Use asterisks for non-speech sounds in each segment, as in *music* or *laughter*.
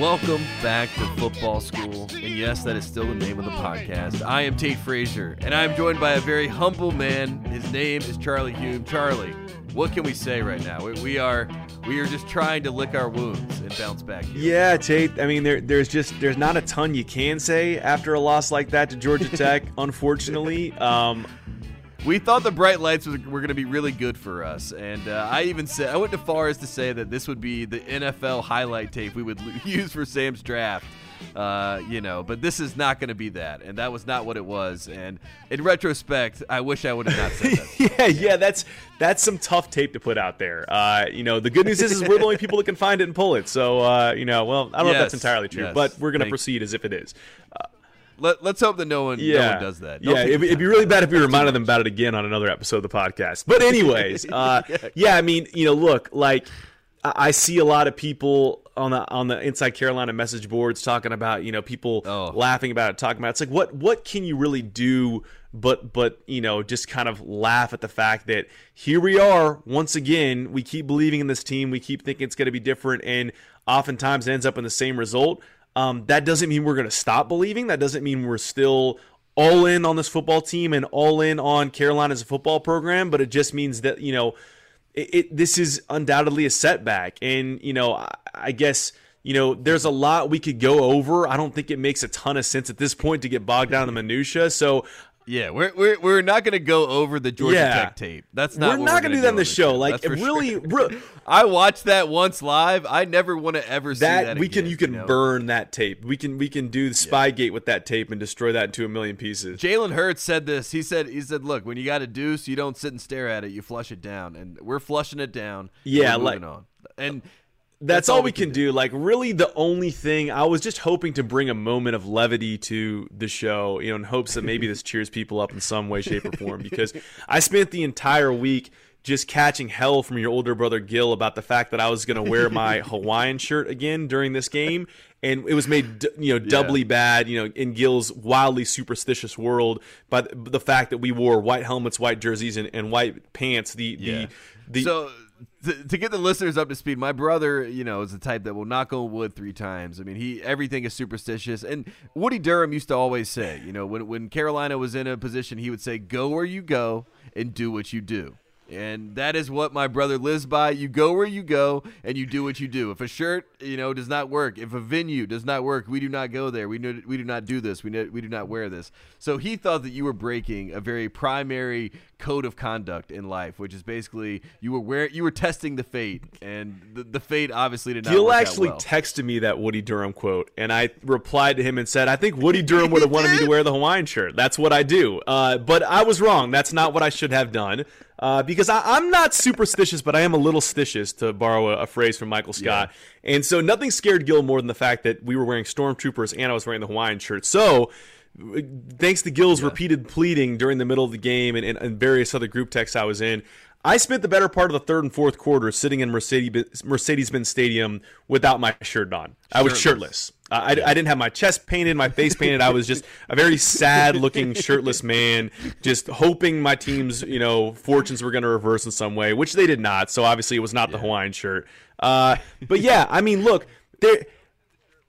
Welcome back to football school. And yes, that is still the name of the podcast. I am Tate Frazier, and I am joined by a very humble man. His name is Charlie Hulme. Charlie, what can we say right now? We, we are we are just trying to lick our wounds and bounce back. Here. Yeah, Tate. I mean, there, there's just there's not a ton you can say after a loss like that to Georgia *laughs* Tech. unfortunately, um, we thought the bright lights were, were going to be really good for us, and uh, I even said I went as far as to say that this would be the NFL highlight tape we would *laughs* use for Sam's draft. Uh, you know, but this is not going to be that, and that was not what it was. And in retrospect, I wish I would have not said that. *laughs* yeah, yeah, that's that's some tough tape to put out there. Uh, you know, the good news is, is we're the only people that can find it and pull it. So, uh, you know, well, I don't yes, know if that's entirely true, yes, but we're going to proceed as if it is. Let, us hope that no one, yeah. no one does that. Yeah, it'd, it'd, be really bad if we reminded them about it again on another episode of the podcast. But anyways, *laughs* uh, yeah, I mean, you know, look, like I see a lot of people on the on the Inside Carolina message boards talking about, you know, people oh. laughing about it, talking about it. it's like what what can you really do but but you know just kind of laugh at the fact that here we are once again we keep believing in this team we keep thinking it's going to be different and oftentimes it ends up in the same result um, that doesn't mean we're going to stop believing. That doesn't mean we're still all in on this football team and all in on Carolina as a football program. But it just means that you know, it, it this is undoubtedly a setback, and you know, I, I guess you know, there's a lot we could go over. I don't think it makes a ton of sense at this point to get bogged down in the minutia. So yeah, we're we're, we're not going to go over the Georgia yeah. Tech tape. That's not. We're not going to do that in the show. Like really, sure. re- *laughs* I watched that once live. I never want to ever see that. we again, can you can you know? burn that tape. We can we can do Spygate yeah. with that tape and destroy that into a million pieces. Jalen Hurts said this. He said he said, look, when you got a deuce, you don't sit and stare at it. You flush it down, and we're flushing it down. Yeah, like on. And that's, all, all we can, can do. do. Like, really, the only thing I was just hoping to bring a moment of levity to the show, you know, in hopes that maybe this cheers people up in some way, shape, or form. Because I spent the entire week just catching hell from your older brother Gil about the fact that I was going to wear my *laughs* Hawaiian shirt again during this game, and it was made you know doubly yeah. bad, you know, in Gil's wildly superstitious world by the fact that we wore white helmets, white jerseys, and, and white pants. The yeah. the the so to, to, get the listeners up to speed, my brother, you know, is the type that will knock on wood three times. I mean, he everything is superstitious. And Woody Durham used to always say, you know, when when Carolina was in a position, he would say, "Go where you go and do what you do." And that is what my brother lives by. You go where you go and you do what you do. If a shirt, you know, does not work, if a venue does not work, we do not go there. We do, we do not do this. We, we do not wear this. So he thought that you were breaking a very primary code of conduct in life, which is basically you were where you were testing the fate, and the, the fate obviously did not. Gil actually well. texted me that Woody Durham quote, and I replied to him and said, "I think Woody Durham *laughs* would have wanted me to wear the Hawaiian shirt. That's what I do." Uh, but I was wrong. That's not what I should have done. Uh, because I, am not superstitious, but I am a little stitious, to borrow a, a phrase from Michael Scott. Yeah. And so nothing scared Gil more than the fact that we were wearing stormtroopers and I was wearing the Hawaiian shirt. So thanks to Gil's yeah. repeated pleading during the middle of the game and, and, and, various other group texts I was in, I spent the better part of the third and fourth quarter sitting in Mercedes Mercedes-Benz Stadium without my shirt on. I was shirtless. I, I, didn't have my chest painted, my face painted. I was just a very sad-looking, shirtless man, just hoping my team's you know fortunes were going to reverse in some way, which they did not. So obviously, it was not yeah. the Hawaiian shirt. Uh, but yeah, I mean, look, there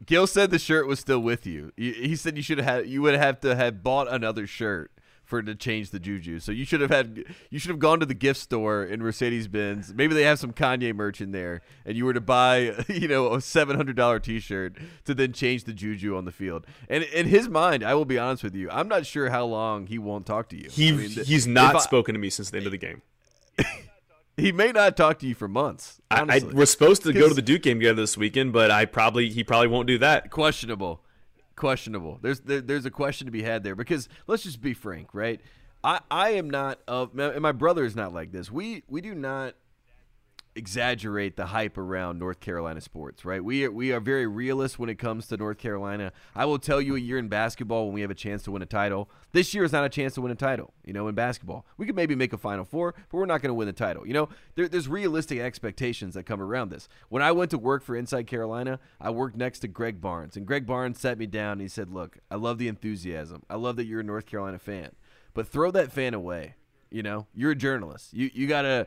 Gil said the shirt was still with you. He said you should have you would have to have bought another shirt for to change the juju. So you should have had you should have gone to the gift store in Mercedes Benz. Maybe they have some Kanye merch in there, and you were to buy *laughs* you know a seven hundred dollar T shirt to then change the juju on the field. And in his mind, I will be honest with you, I'm not sure how long he won't talk to you. He I mean, he's not I, spoken to me since the end of the game. *laughs* He may not talk to you for months. I, I, we're supposed to go to the Duke game together this weekend, but I probably he probably won't do that. Questionable, questionable. There's there, there's a question to be had there because let's just be frank, right? I I am not of and my brother is not like this. We we do not exaggerate the hype around North Carolina sports, right? We are, we are very realist when it comes to North Carolina. I will tell you a year in basketball when we have a chance to win a title. This year is not a chance to win a title, you know, in basketball. We could maybe make a Final Four, but we're not going to win the title. You know, there, there's realistic expectations that come around this. When I went to work for Inside Carolina, I worked next to Greg Barnes, and Greg Barnes sat me down and he said, look, I love the enthusiasm. I love that you're a North Carolina fan, but throw that fan away. You know, you're a journalist. You you gotta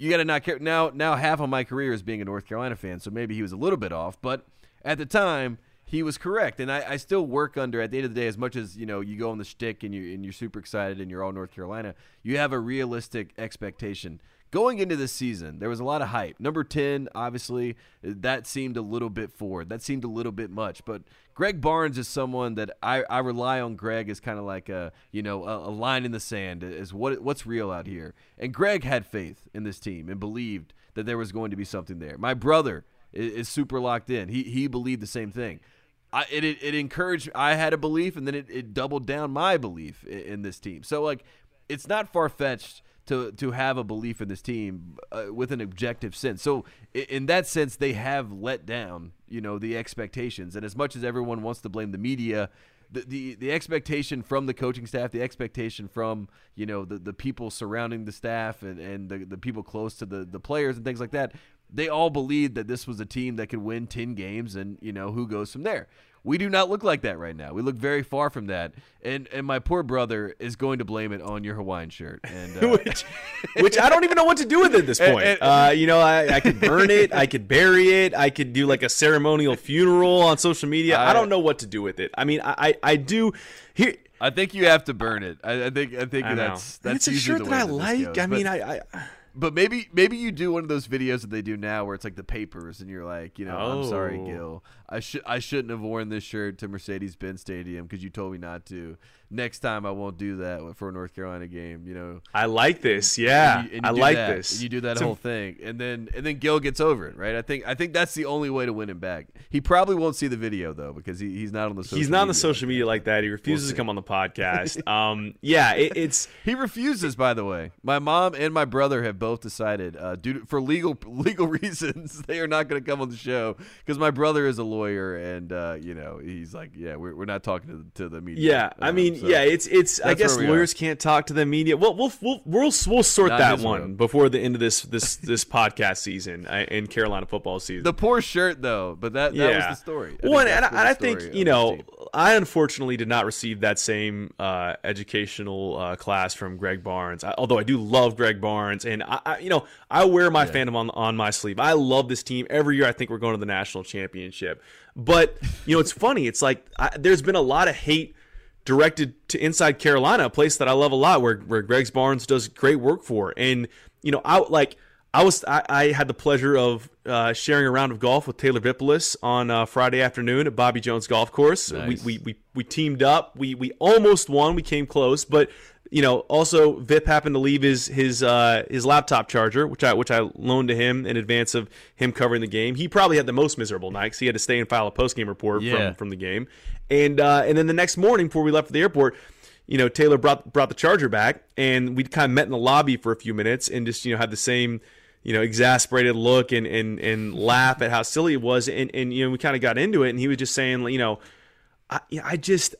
you got to not care. Now, now half of my career is being a North Carolina fan, so maybe he was a little bit off. But at the time he was correct, and I, I, still work under. At the end of the day, as much as you know, you go on the shtick and you and you're super excited and you're all North Carolina, you have a realistic expectation going into this season, there was a lot of hype. Number 10, obviously, that seemed a little bit forward. That seemed a little bit much. But Greg Barnes is someone that I, I rely on Greg as kind of like a, you know, a, a line in the sand is what what's real out here. And Greg had faith in this team and believed that there was going to be something there. My brother is, is super locked in. He he believed the same thing. I, it, it, encouraged I had a belief and then it, it doubled down my belief in, in this team. So like it's not far fetched to to have a belief in this team uh, with an objective sense. So in that sense, they have let down, you know, the expectations. And as much as everyone wants to blame the media, the, the, the expectation from the coaching staff, the expectation from you know the, the people surrounding the staff and, and the, the people close to the, the players and things like that, they all believed that this was a team that could win ten games and you know who goes from there. We do not look like that right now. We look very far from that. And and my poor brother is going to blame it on your Hawaiian shirt. And uh, *laughs* which, *laughs* which I don't even know what to do with it at this *laughs* point. And, and, uh, you know, I, I could burn it, I could bury it, I could do like a ceremonial funeral on social media. I, I don't know what to do with it. I mean, I I, I do here. I think you have to burn it. I, I think I think I that's that's it's a shirt that I like. Goes. I mean, I, I but maybe maybe you do one of those videos that they do now where it's like the papers and you're like, you know, oh. I'm sorry, oh. Gil. I should I shouldn't have worn this shirt to Mercedes-Benz Stadium because you told me not to next time I won't do that for a North Carolina game. You know, I like this. Yeah, and you, and you I like that, this. you do that whole thing, and then and then Gil gets over it, right? I think I think that's the only way to win him back. He probably won't see the video though because he, he's not on the social he's not on the social media like that. He refuses we'll to come on the podcast. *laughs* um, yeah, it, it's *laughs* he refuses. By the way, my mom and my brother have both decided, uh, due to, for legal *laughs* legal reasons, they are not going to come on the show because my brother is a lawyer and uh, you know he's like, yeah, we're, we're not talking to, to the media. Yeah, um, I mean, so yeah, it's it's. I guess lawyers are. can't talk to the media. Well, we'll we'll we'll, we'll sort Not that one before the end of this this this podcast season in Carolina football season. The poor shirt, though, but that that yeah. was the story. I well, and I, I think you know, I unfortunately did not receive that same uh, educational uh, class from Greg Barnes. I, although I do love Greg Barnes, and I, I you know I wear my yeah. fandom on on my sleeve. I love this team every year. I think we're going to the national championship. But you know, it's funny. It's like I, there's been a lot of hate directed to Inside Carolina, a place that I love a lot, where where Greg's Barnes does great work for. And you know, I like I was I, I had the pleasure of uh, sharing a round of golf with Taylor Vippolis on uh, Friday afternoon at Bobby Jones Golf Course. Nice. We, we we we teamed up. We we almost won. We came close, but you know, also Vip happened to leave his his uh, his laptop charger, which I which I loaned to him in advance of him covering the game. He probably had the most miserable night because he had to stay and file a post game report yeah. from from the game. And uh, and then the next morning before we left for the airport, you know, Taylor brought brought the charger back, and we kind of met in the lobby for a few minutes and just you know had the same you know exasperated look and and and laugh at how silly it was, and and you know we kind of got into it, and he was just saying you know. I, I just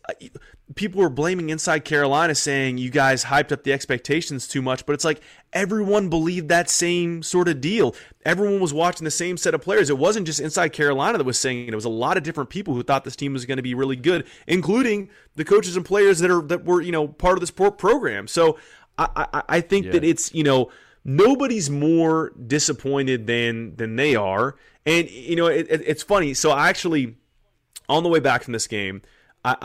people were blaming Inside Carolina, saying you guys hyped up the expectations too much. But it's like everyone believed that same sort of deal. Everyone was watching the same set of players. It wasn't just Inside Carolina that was saying it. It was a lot of different people who thought this team was going to be really good, including the coaches and players that are that were you know part of sport program. So I I, I think yeah. that it's you know nobody's more disappointed than than they are. And you know it, it, it's funny. So I actually on the way back from this game. I,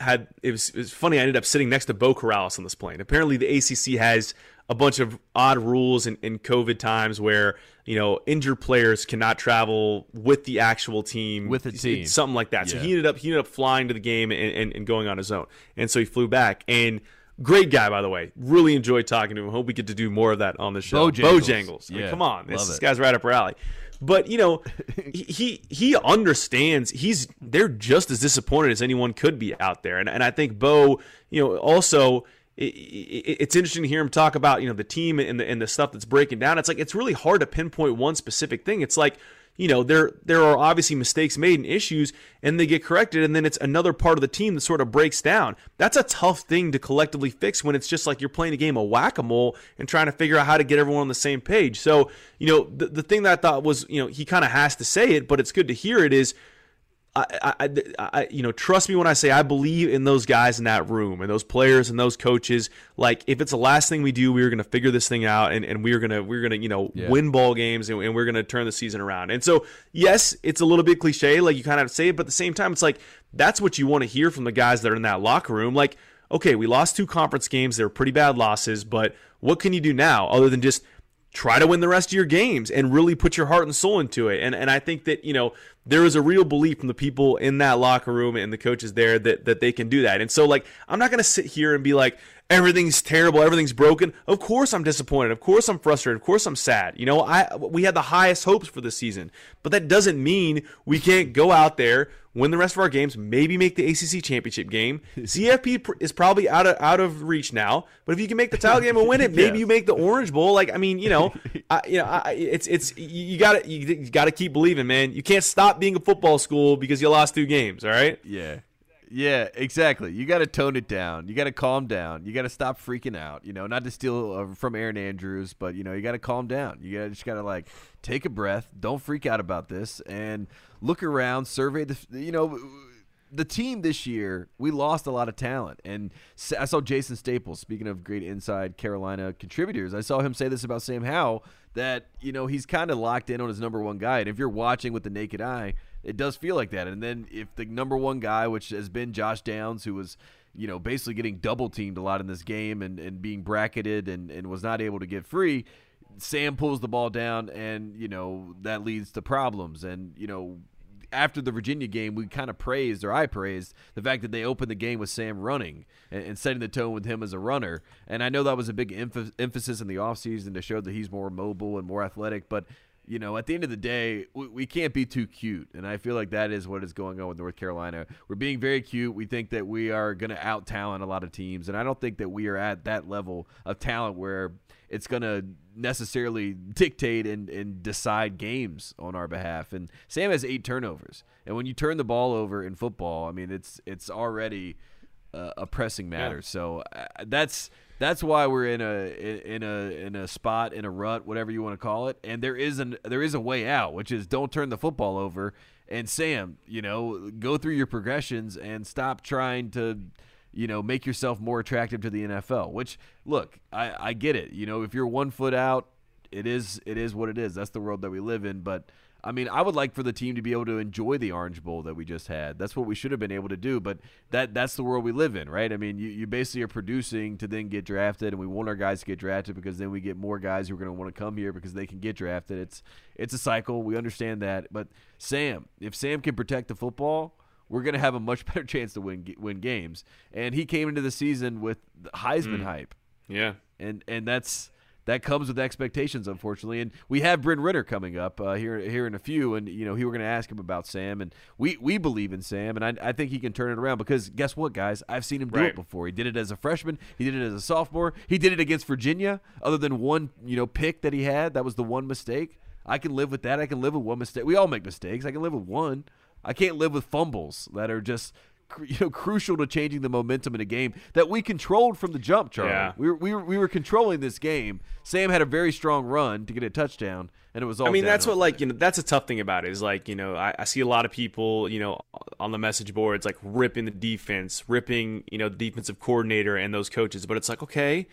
I had it was, it was funny. I ended up sitting next to Beau Corrales on this plane. Apparently, the ACC has a bunch of odd rules in, in COVID times where you know injured players cannot travel with the actual team with the team, something like that. Yeah. So he ended up he ended up flying to the game and, and, and going on his own, and so he flew back and. Great guy, by the way. Really enjoyed talking to him. Hope we get to do more of that on the show. Bojangles. I mean, yeah, come on, this, this guy's right up our alley. But you know, *laughs* he he understands. He's they're just as disappointed as anyone could be out there, and and I think Beau, you know, also it's interesting to hear him talk about you know the team and the and the stuff that's breaking down. It's like it's really hard to pinpoint one specific thing. It's like you know there there are obviously mistakes made and issues and they get corrected and then it's another part of the team that sort of breaks down. That's a tough thing to collectively fix when it's just like you're playing a game of whack-a-mole and trying to figure out how to get everyone on the same page. So you know the, the thing that i thought was you know he kind of has to say it but it's good to hear it is I, I, I, you know, trust me when I say I believe in those guys in that room and those players and those coaches. Like, if it's the last thing we do, we are going to figure this thing out and, and we're going to, we're going to, you know, yeah. win ball games and, and we're going to turn the season around. And so, yes, it's a little bit cliche, like you kind of have to say it, but at the same time, it's like, that's what you want to hear from the guys that are in that locker room. Like, okay, we lost two conference games. They were pretty bad losses, but what can you do now other than just try to win the rest of your games and really put your heart and soul into it. And and I think that, you know, there is a real belief from the people in that locker room and the coaches there that that they can do that. And so like I'm not going to sit here and be like everything's terrible, everything's broken. Of course I'm disappointed. Of course I'm frustrated. Of course I'm sad. You know, I we had the highest hopes for the season. But that doesn't mean we can't go out there win the rest of our games, maybe make the ACC championship game. *laughs* CFP is probably out of out of reach now, but if you can make the title game and win it, maybe *laughs* yeah. you make the Orange Bowl. Like I mean, you know, *laughs* I, you know, I, it's it's you got to you got to keep believing, man. You can't stop being a football school because you lost two games. All right? Yeah. Yeah, exactly. You got to tone it down. You got to calm down. You got to stop freaking out. You know, not to steal uh, from Erin Andrews, but you know, you got to calm down. You gotta, just got to like take a breath. Don't freak out about this, and look around, survey the. You know, the team this year, we lost a lot of talent. And I saw Jason Staples, speaking of great inside Carolina contributors, I saw him say this about Sam Howell that, you know, he's kind of locked in on his number one guy. And if you're watching with the naked eye, it does feel like that. And then if the number one guy, which has been Josh Downs, who was, you know, basically getting double teamed a lot in this game and, and being bracketed and, and was not able to get free, Sam pulls the ball down and, you know, that leads to problems. And, you know, after the Virginia game, we kind of praised, or I praised, the fact that they opened the game with Sam running and, and setting the tone with him as a runner. And I know that was a big emph- emphasis in the offseason to show that he's more mobile and more athletic. But you know, at the end of the day, we, we, can't be too cute. And I feel like that is what is going on with North Carolina. We're being very cute. We think that we are going to out talent a lot of teams. And I don't think that we are at that level of talent where it's going to necessarily dictate and, and decide games on our behalf. And Sam has eight turnovers. And when you turn the ball over in football, I mean, it's, it's already uh, a pressing matter. Yeah. So uh, that's that's why we're in a in a in a spot in a rut, whatever you want to call it. And there is an there is a way out, which is don't turn the football over. And Sam, you know, go through your progressions and stop trying to, you know, make yourself more attractive to the NFL. Which look, I I get it. You know, if you're one foot out, it is it is what it is. That's the world that we live in. But I mean, I would like for the team to be able to enjoy the Orange Bowl that we just had. That's what we should have been able to do, but that that's the world we live in, right? I mean, you, you basically are producing to then get drafted, and we want our guys to get drafted because then we get more guys who are going to want to come here because they can get drafted. It's it's a cycle. We understand that, but Sam, if Sam can protect the football, we're going to have a much *laughs* better chance to win win games. And he came into the season with Heisman mm. hype. Yeah, and and that's that comes with expectations, unfortunately. And we have Bryn Renner coming up uh, here here in a few, and you know he were going to ask him about Sam, and we we believe in Sam, and I, I think he can turn it around because guess what, guys? I've seen him do right. it before. He did it as a freshman. He did it as a sophomore. He did it against Virginia. Other than one you know pick that he had, that was the one mistake. I can live with that. I can live with one mistake. We all make mistakes. I can live with one. I can't live with fumbles that are just *laughs* you know crucial to changing the momentum in a game that we controlled from the jump. Charlie, yeah. we were, we were we were controlling this game. Sam had a very strong run to get a touchdown, and it was all. I mean, that's what like you know that's a tough thing about it is like you know I, I, see a lot of people you know on the message boards like ripping the defense, ripping you know the defensive coordinator and those coaches, but it's like okay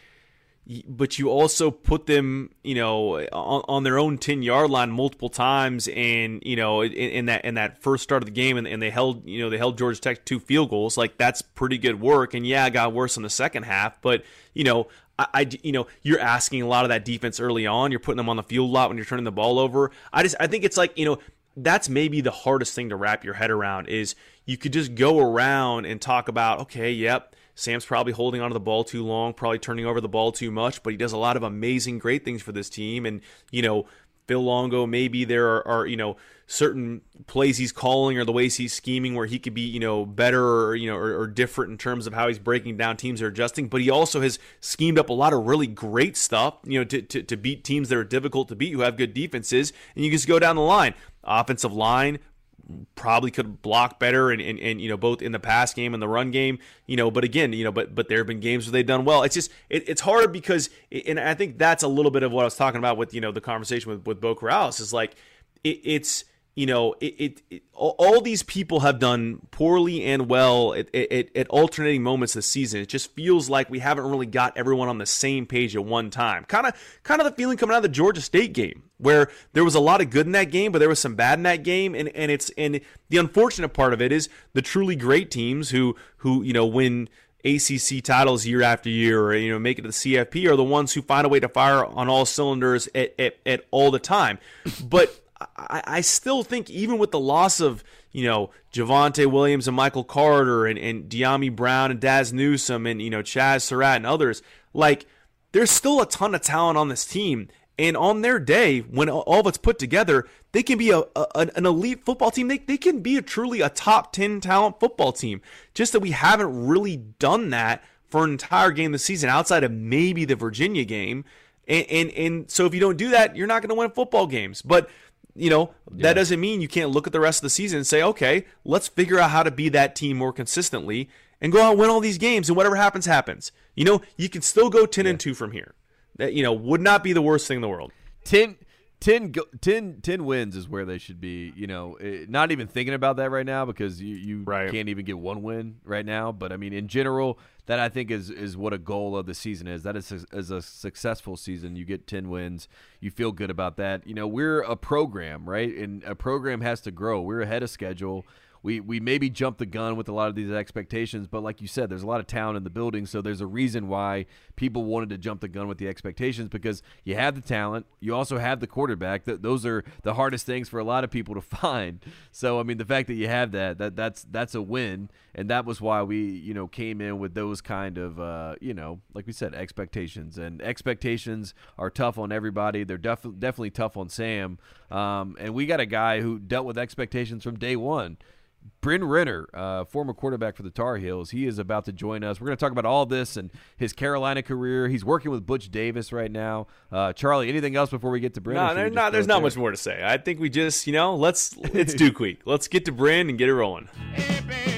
but you also put them, you know, on, on their own ten yard line multiple times, and you know, in, in, that in that first start of the game, and, and, they held, you know, they held Georgia Tech two field goals. Like that's pretty good work. And yeah, it got worse in the second half, but you know, I, I, you know, you're asking a lot of that defense early on. You're putting them on the field a lot when you're turning the ball over. I just, I think it's like, you know, that's maybe the hardest thing to wrap your head around is you could just go around and talk about, okay, yep Sam's probably holding onto the ball too long, probably turning over the ball too much, but he does a lot of amazing, great things for this team. And, you know, Phil Longo, maybe there are, are, you know, certain plays he's calling or the ways he's scheming where he could be, you know, better or, you know, or, or, different in terms of how he's breaking down teams or adjusting. But he also has schemed up a lot of really great stuff, you know, to, to, to beat teams that are difficult to beat who have good defenses. And you just go down the line. Offensive line, probably could block better and, and, and, you know both in the pass game and the run game you know but again you know but but there have been games where they've done well. It's just it, it's hard because and i think that's a little bit of what i was talking about with you know the conversation with with Beau Corrales is like it, it's you know, it, it, it, all these people have done poorly and well at, at, at, alternating moments this season. It just feels like we haven't really got everyone on the same page at one time. Kind of, kind of the feeling coming out of the Georgia State game, where there was a lot of good in that game, but there was some bad in that game. And and it's and the unfortunate part of it is the truly great teams who who you know win ACC titles year after year, or you know make it to the CFP, are the ones who find a way to fire on all cylinders at, at, at all the time. But I, I still think even with the loss of you know Javonte Williams and Michael Carter and, and Dyami Brown and Dazz Newsome and you know Chazz Surratt and others, like there's still a ton of talent on this team. And on their day, when all of it's put together, they can be a, a, an elite football team. They, they can be a truly a top 10 talent football team. Just that we haven't really done that for an entire game this season outside of maybe the Virginia game. And, and, and so if you don't do that, you're not going to win football games. But you know, yeah. that doesn't mean you can't look at the rest of the season and say, okay, let's figure out how to be that team more consistently and go out and win all these games and whatever happens, happens. You know, you can still go 10 yeah. and 2 from here. That, you know, would not be the worst thing in the world. 10, 10, 10, 10 wins is where they should be. You know, eh, not even thinking about that right now because you, you right. can't even get one win right now. But I mean, in general, that I think is is what a goal of the season is. That is is a successful season. You get ten wins, you feel good about that. You know, we're a program, right? And a program has to grow. We're ahead of schedule we we maybe jumped the gun with a lot of these expectations, but like you said, there's a lot of talent in the building, so there's a reason why people wanted to jump the gun with the expectations because you have the talent, you also have the quarterback. That those are the hardest things for a lot of people to *laughs* find. So I mean, the fact that you have that that that's that's a win, and that was why we you know came in with those kind of uh, you know like we said expectations, and expectations are tough on everybody. They're def- definitely tough on Sam, um, and we got a guy who dealt with expectations from day one. Bryn Renner, uh, former quarterback for the Tar Heels, he is about to join us. We're going to talk about all this and his Carolina career. He's working with Butch Davis right now. Uh, Charlie, anything else before we get to Bryn? No, there, no there's not much more to say. I think we just, you know, let's it's Duke week. Let's get to Bryn and get it rolling. Hey,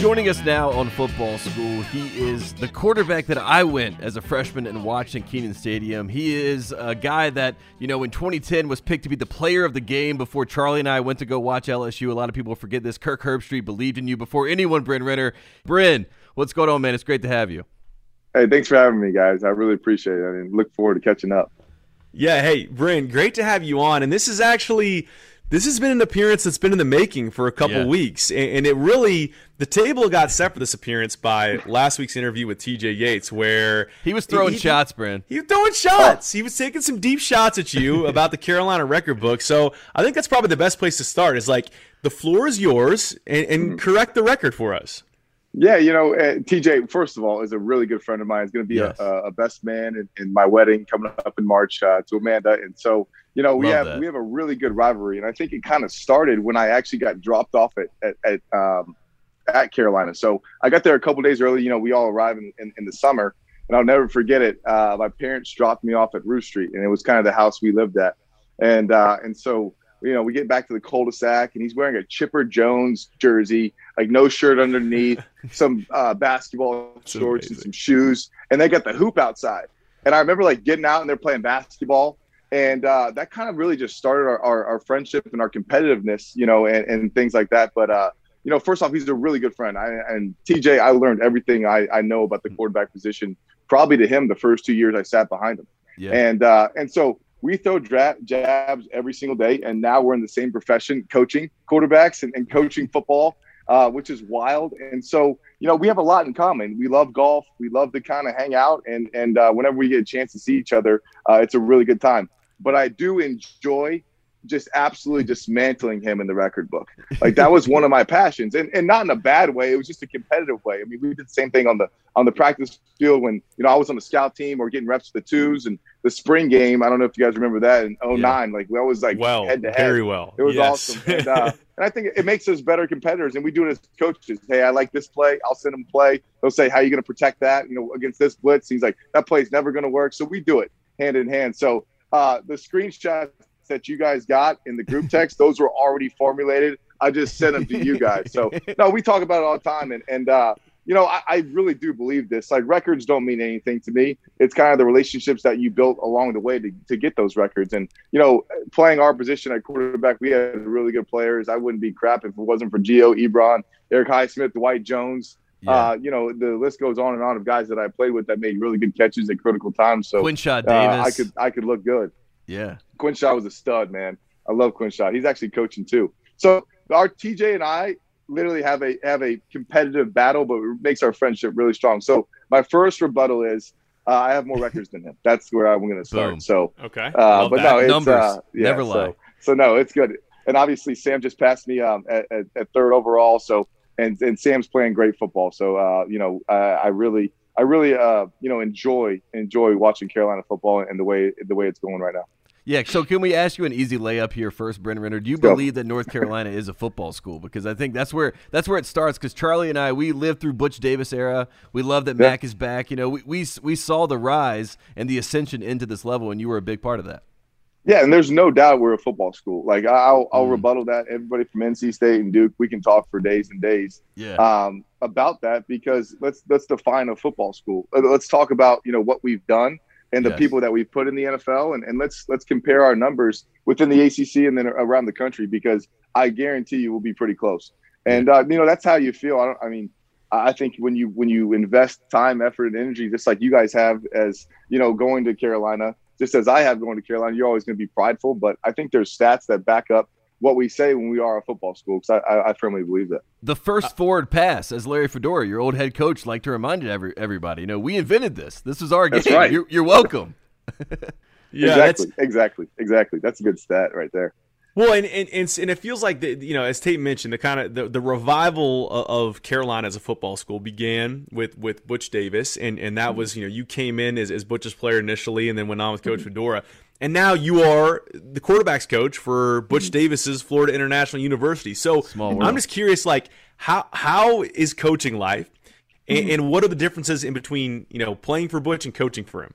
Joining us now on Football School, he is the quarterback that I went as a freshman and watched in Kenan Stadium. He is a guy that, you know, in 2010 was picked to be the player of the game before Charlie and I went to go watch LSU. A lot of people forget this. Kirk Herbstreit believed in you before anyone, Bryn Renner. Bryn, what's going on, man? It's great to have you. Hey, thanks for having me, guys. I really appreciate it. I mean, look forward to catching up. Yeah, hey, Bryn, great to have you on. And this is actually this has been an appearance that's been in the making for a couple yeah. weeks, and, it really the table got set for this appearance by *laughs* last week's interview with T.J. Yates, where he was throwing he, shots, Bryn. He was throwing shots. He was taking some deep shots at you *laughs* about the Carolina record book. So I think that's probably the best place to start. Is like the floor is yours, and, and mm-hmm. correct the record for us. Yeah, you know, uh, TJ, first of all, is a really good friend of mine. He's going to be yes. a, a, best man in, in, my wedding coming up in March uh, to Amanda. And so, you know, we Love have that. we have a really good rivalry. And I think it kind of started when I actually got dropped off at at, at, um, at Carolina. So I got there a couple days early. You know, we all arrive in, in, in, the summer. And I'll never forget it. Uh, my parents dropped me off at Roof Street, and it was kind of the house we lived at. And uh, and so you know, we get back to the cul-de-sac and he's wearing a Chipper Jones jersey, like no shirt underneath, *laughs* some uh, basketball That's shorts amazing. and some shoes, and they got the hoop outside. And I remember like getting out and they're playing basketball, and uh, that kind of really just started our, our, our, friendship and our competitiveness, you know, and, and things like that. But uh, you know, first off, he's a really good friend. I, and TJ, I learned everything I, I know about the mm. quarterback position probably to him the first two years I sat behind him. Yeah. And uh, and so we throw dra- jabs every single day, and now we're in the same profession, coaching quarterbacks and, and coaching football, uh, which is wild. And so, you know, we have a lot in common. We love golf. We love to kind of hang out, and and uh, whenever we get a chance to see each other, uh, it's a really good time. But I do enjoy just absolutely dismantling him in the record book. Like that was one of my passions, and and not in a bad way. It was just a competitive way. I mean, we did the same thing on the on the practice field when you know I was on the scout team or getting reps with the twos and the spring game. I don't know if you guys remember that in 09. Yeah. Like we always like well, head to head. Very well. It was yes. awesome. And, uh, *laughs* and I think it makes us better competitors, and we do it as coaches. Hey, I like this play. I'll send him play. They'll say, "How are you going to protect that?" You know, against this blitz. He's like, "That play's never going to work." So we do it hand in hand. So uh, the screenshots that you guys got in the group text, those were already formulated. I just sent them to you guys. So *laughs* no, we talk about it all the time, and and uh, you know, I, I, really do believe this. Like records don't mean anything to me. It's kind of the relationships that you built along the way to, to get those records. And, you know, playing our position at quarterback, we had really good players. I wouldn't be crap if it wasn't for Gio, Ebron, Erik Highsmith, Dwight Jones. Yeah. Uh, you know, the list goes on and on of guys that I played with that made really good catches at critical times. So Quinshad Davis. Uh, I could I could look good. Yeah. Quinshad was a stud, man. I love Quinshad. He's actually coaching too. So our TJ and I literally have a have a competitive battle, but it makes our friendship really strong. So my first rebuttal is uh, I have more records than him. That's where I'm going to start. Boom. So okay, uh, but that. no, it's numbers uh, yeah, never lie. So, so, no, it's good. And obviously, Sam just passed me um, at, at, at, third overall. So and and Sam's playing great football. So uh, you know, I really I really uh, you know enjoy enjoy watching Carolina football and the way the way it's going right now. Yeah, so can we ask you an easy layup here first, Bryn Renner? Do you believe that North Carolina is a football school? Because I think that's where that's where it starts. Because Charlie and I, we lived through Butch Davis era. We love that yeah. Mac is back. You know, we, we we saw the rise and the ascension into this level, and you were a big part of that. Yeah, and there's no doubt we're a football school. Like I'll I'll mm. rebuttal that. Everybody from NC State and Duke, we can talk for days and days. Yeah. Um, about that because let's let's define a football school. Let's talk about you know what we've done and the yes. people that we've put in the NFL, and, and let's let's compare our numbers within the ACC and then around the country because I guarantee you we'll be pretty close. And uh, you know that's how you feel. I don't. I mean, I think when you when you invest time, effort, and energy, just like you guys have, as you know, going to Carolina, just as I have going to Carolina, you're always going to be prideful. But I think there's stats that back up what we say when we are a football school because I, I, firmly believe that. The first uh, forward pass, as Larry Fedora, your old head coach, like to remind every, everybody, you know, we invented this. This is our that's game. Right. You're, you're welcome. *laughs* yeah, exactly, exactly, exactly. That's a good stat right there. Well, and, and and, and it feels like the, you know, as Tate mentioned, the kind of the, the revival of Carolina as a football school began with with Butch Davis, and and that was you know you came in as, as Butch's player initially, and then went on with Coach Fedora and now you are the quarterbacks coach for Butch mm-hmm. Davis's Florida International University. So I'm just curious, like how how is coaching life, and, mm-hmm. and, what are the differences in between you know playing for Butch and coaching for him?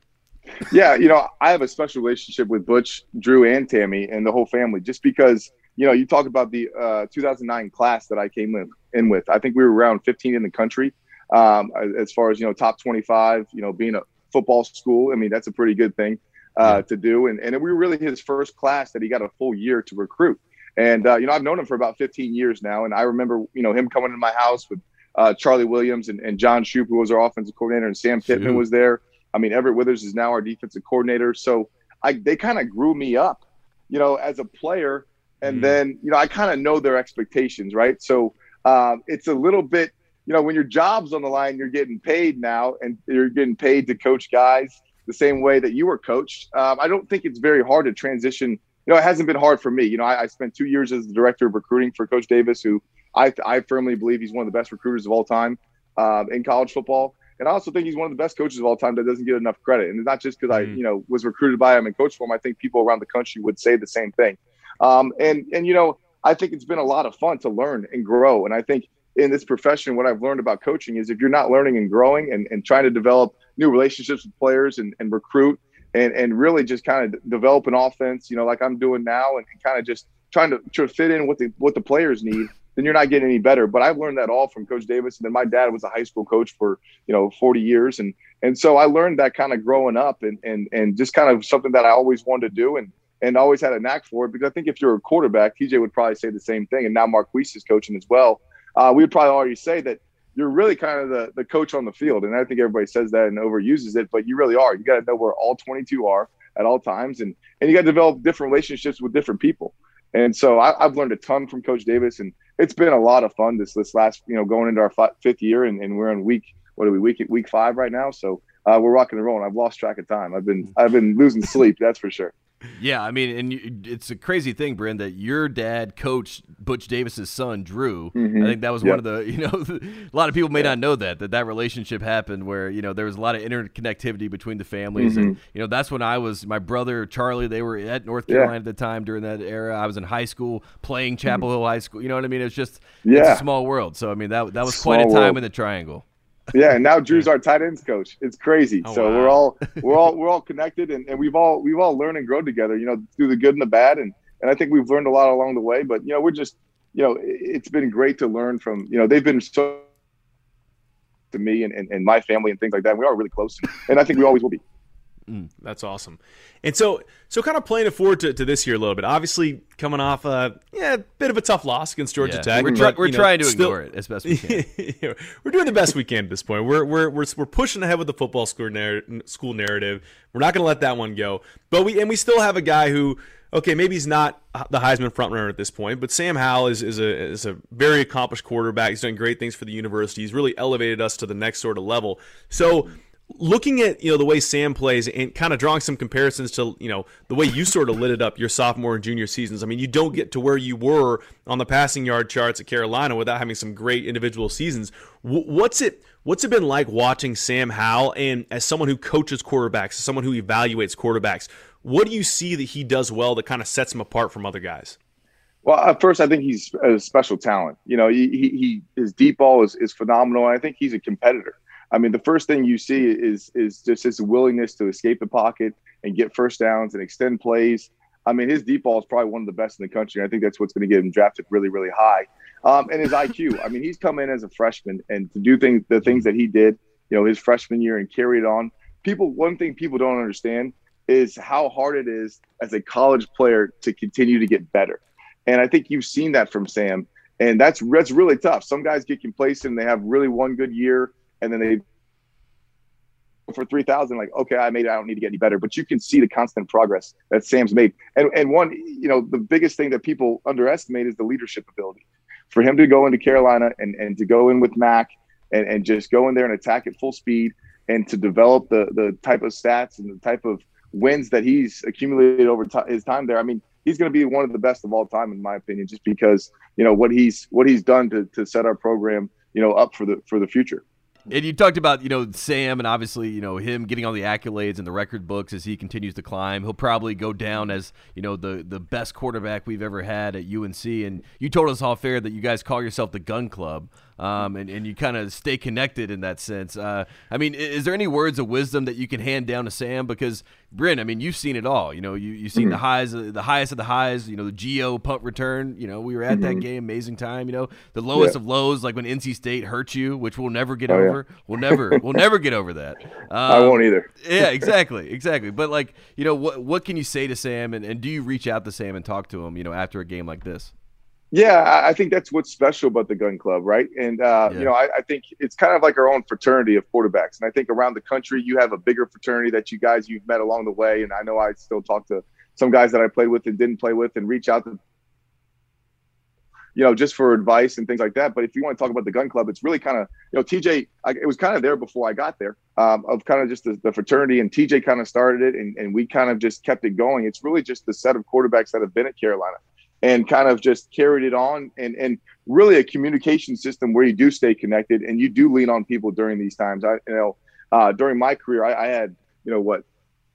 Yeah, you know I have a special relationship with Butch, Drew, and Tammy, and the whole family, just because you know you talk about the uh, 2009 class that I came in, in with. I think we were around 15 in the country um, as far as you know top 25. You know, being a football school, I mean that's a pretty good thing uh, to do. And, and we were really his first class that he got a full year to recruit. And, uh, you know, I've known him for about 15 years now. And I remember, you know, him coming to my house with uh, Charlie Williams and, and John Shoop, who was our offensive coordinator, and Sam Pittman was there. I mean, Everett Withers is now our defensive coordinator. So I, they kind of grew me up, you know, as a player. And mm. then, you know, I kind of know their expectations, right? So um, it's a little bit, you know, when your job's on the line, you're getting paid now and you're getting paid to coach guys the same way that you were coached. Um, I don't think it's very hard to transition. You know, it hasn't been hard for me. You know, I, I spent two years as the director of recruiting for Coach Davis, who I, I firmly believe he's one of the best recruiters of all time um, in college football. And I also think he's one of the best coaches of all time that doesn't get enough credit. And it's not just because mm-hmm. I, you know, was recruited by him and coached for him. I think people around the country would say the same thing. Um, and and you know, I think it's been a lot of fun to learn and grow. And I think in this profession, what I've learned about coaching is if you're not learning and growing and, and trying to develop new relationships with players and, and recruit and, and really just kind of develop an offense, you know, like I'm doing now and, and kind of just trying to, to fit in what the what the players need, then you're not getting any better. But I've learned that all from Coach Davis. And then my dad was a high school coach for, you know, 40 years. And and so I learned that kind of growing up and and and just kind of something that I always wanted to do and and always had a knack for it. Because I think if you're a quarterback, TJ would probably say the same thing. And now Marquise is coaching as well. Uh, we would probably already say that you're really kind of the, the coach on the field. And I think everybody says that and overuses it, but you really are. You got to know where all 22 are at all times. And, and you got to develop different relationships with different people. And so I, have learned a ton from Coach Davis, and it's been a lot of fun this this last you know going into our fifth year, and, and we're in week what are we week week five right now. So uh, we're rocking and rolling. I've lost track of time. I've been I've been losing sleep. That's for sure. Yeah, I mean, and you, it's a crazy thing, Bryn, that your dad coached Butch Davis's son, Drew. Mm-hmm. I think that was yep. one of the, *laughs* you know, a lot of people may not know that that that relationship happened where you know there was a lot of interconnectivity between the families, mm-hmm. and you know that's when I was my brother Charlie. They were at North Carolina yeah. at the time during that era. I was in high school playing Chapel mm-hmm. Hill High School. You know what I mean? It's just yeah. it's a small world. So I mean that that was small quite a time world. in the triangle yeah, and now *laughs* Drew's our tight ends coach. It's crazy. Oh, so wow. we're all we're all we're all *laughs* connected, and, and we've all we've all learned and grown together. You know, through the good and the bad, and and I think we've learned a lot along the way. But you know, we're just you know, it's been great to learn from. You know, they've been so to me and, and, and my family and things like that. We are really close, and I think we always will be. Mm, that's awesome. And so, so kind of playing it forward to, to this year a little bit. Obviously, coming off a yeah, bit of a tough loss against Georgia yeah. Tech. We're, but, we're trying to still, ignore it as best we can. *laughs* we're doing the best we can at this point. We're we're we're, we're pushing ahead with the football school, narr- school narrative. We're not going to let that one go. But we and we still have a guy who okay, maybe he's not the Heisman frontrunner at this point, but Sam Howell is, is a is a very accomplished quarterback. He's done great things for the university. He's really elevated us to the next sort of level. So looking at you know the way Sam plays and kind of drawing some comparisons to you know the way you sort of lit it up your sophomore and junior seasons. I mean, you don't get to where you were on the passing yard charts at Carolina without having some great individual seasons. What's it What's it been like watching Sam Howell and as someone who coaches quarterbacks, as someone who evaluates quarterbacks? What do you see that he does well that kind of sets him apart from other guys? Well, at first, I think he's a special talent. You know, he, he his deep ball is, is phenomenal. I think he's a competitor. I mean, the first thing you see is is just his willingness to escape the pocket and get first downs and extend plays. I mean, his deep ball is probably one of the best in the country. I think that's what's going to get him drafted really, really high. Um, and his IQ. I mean, he's come in as a freshman and to do things, the things that he did, you know, his freshman year and carry it on. People, one thing people don't understand is how hard it is as a college player to continue to get better. And I think you've seen that from Sam. And that's that's really tough. Some guys get complacent and they have really one good year and then they for 3000 like okay i made it i don't need to get any better. But you can see the constant progress that sam's made. And and one you know the biggest thing that people underestimate is the leadership ability. For him to go into carolina and and to go in with mac and, and just go in there and attack at full speed and to develop the the type of stats and the type of wins that he's accumulated over t- his time there i mean he's going to be one of the best of all time in my opinion just because you know what he's what he's done to to set our program you know up for the for the future and you talked about, you know, Sam and obviously, you know, him getting all the accolades and the record books as he continues to climb. He'll probably go down as, you know, the the best quarterback we've ever had at UNC. And you told us all fair that you guys call yourself the Gun Club um, and, and you kind of stay connected in that sense. Uh, I mean, is there any words of wisdom that you can hand down to Sam? Because Bryn, I mean, you've seen it all. You know, you you've seen mm-hmm. the highs, the highest of the highs. You know, the Gio punt return. You know, we were at mm-hmm. that game, amazing time. You know, the lowest yeah. of lows, like when NC State hurt you, which we'll never get oh, over. Yeah. We'll never, we'll never get over that. Um, *laughs* I won't either. yeah, exactly, exactly. But like, you know, what what can you say to Sam, and, and do you reach out to Sam and talk to him? You know, after a game like this. Yeah, I think that's what's special about the gun club, right? And uh, yeah. you know, I, I, think it's kind of like our own fraternity of quarterbacks. And I think around the country, you have a bigger fraternity that you guys you've met along the way. And I know I still talk to some guys that I played with and didn't play with, and reach out to you know, just for advice and things like that. But if you want to talk about the gun club, it's really kind of, you know, TJ, I, it was kind of there before I got there um, of kind of just the, the, fraternity and TJ kind of started it and, and we kind of just kept it going. It's really just the set of quarterbacks that have been at Carolina and kind of just carried it on and and really a communication system where you do stay connected and you do lean on people during these times. I you know uh, during my career I, I, had you know what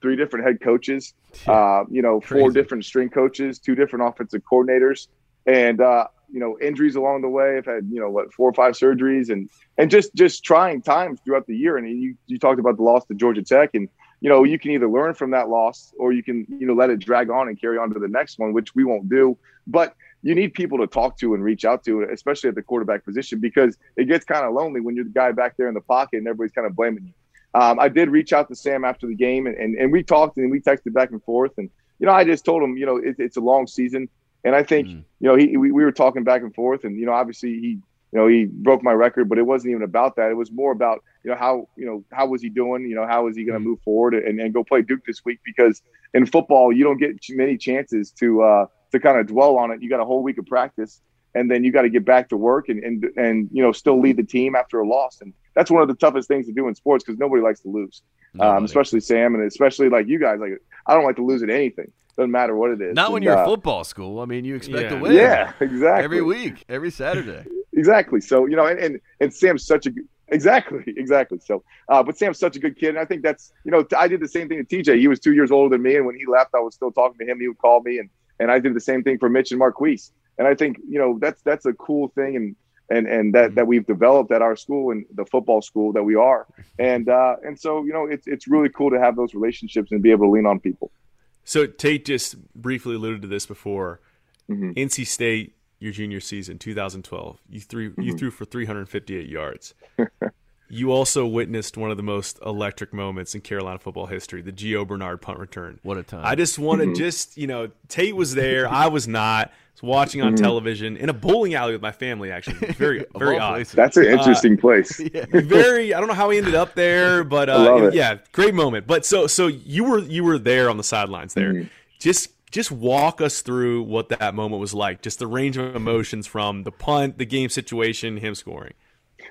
three different head coaches, uh, you know four Crazy. different string coaches, two different offensive coordinators, and uh, you know injuries along the way. I've had you know what four or five surgeries and and just just trying times throughout the year. And you you talked about the loss to Georgia Tech and you know, you can either learn from that loss or you can, you know, let it drag on and carry on to the next one, which we won't do. But you need people to talk to and reach out to, especially at the quarterback position, because it gets kind of lonely when you're the guy back there in the pocket and everybody's kind of blaming you. Um, I did reach out to Sam after the game and, and, and we talked and we texted back and forth. And, you know, I just told him, you know, it, it's a long season. And I think, mm. you know, he, we, we were talking back and forth and, you know, obviously he, you know, he broke my record, but it wasn't even about that. It was more about, you know, how, you know, how was he doing? You know, how is he going to mm-hmm. move forward and, and go play Duke this week? Because in football, you don't get many chances to, uh, to kind of dwell on it. You got a whole week of practice and then you got to get back to work and, and, and, you know, still lead the team after a loss. And that's one of the toughest things to do in sports because nobody likes to lose, um, especially Sam and especially like you guys. Like, I don't like to lose at anything. Doesn't matter what it is. Not when and, you're uh, football school. I mean, you expect yeah. to win. Yeah, exactly. Every week, every Saturday. Exactly. So you know, and and, and Sam's such a exactly *laughs* exactly. So, uh, but Sam's such a good kid, and I think that's you know I did the same thing to TJ. He was two years older than me, and when he left, I was still talking to him. He would call me, and and I did the same thing for Mitch and Marquise. And I think you know that's that's a cool thing, and and and that that we've developed at our school and the football school that we are, and uh, and so you know it's it's really cool to have those relationships and be able to lean on people. So Tate just briefly alluded to this before. Mm-hmm. NC State your junior season, 2012. You threw mm-hmm. you threw for 358 yards. *laughs* you also witnessed one of the most electric moments in Carolina football history, the Gio Bernard punt return. What a time. I just want to mm-hmm. just, you know, Tate was there, I was not. I was watching on mm-hmm. television in a bowling alley with my family actually. Very *laughs* very odd. Places. That's an interesting uh, place. *laughs* yeah. Very I don't know how he ended up there, but uh, yeah, great moment. But so so you were you were there on the sidelines there. Mm-hmm. Just just walk us through what that moment was like. Just the range of emotions from the punt, the game situation, him scoring.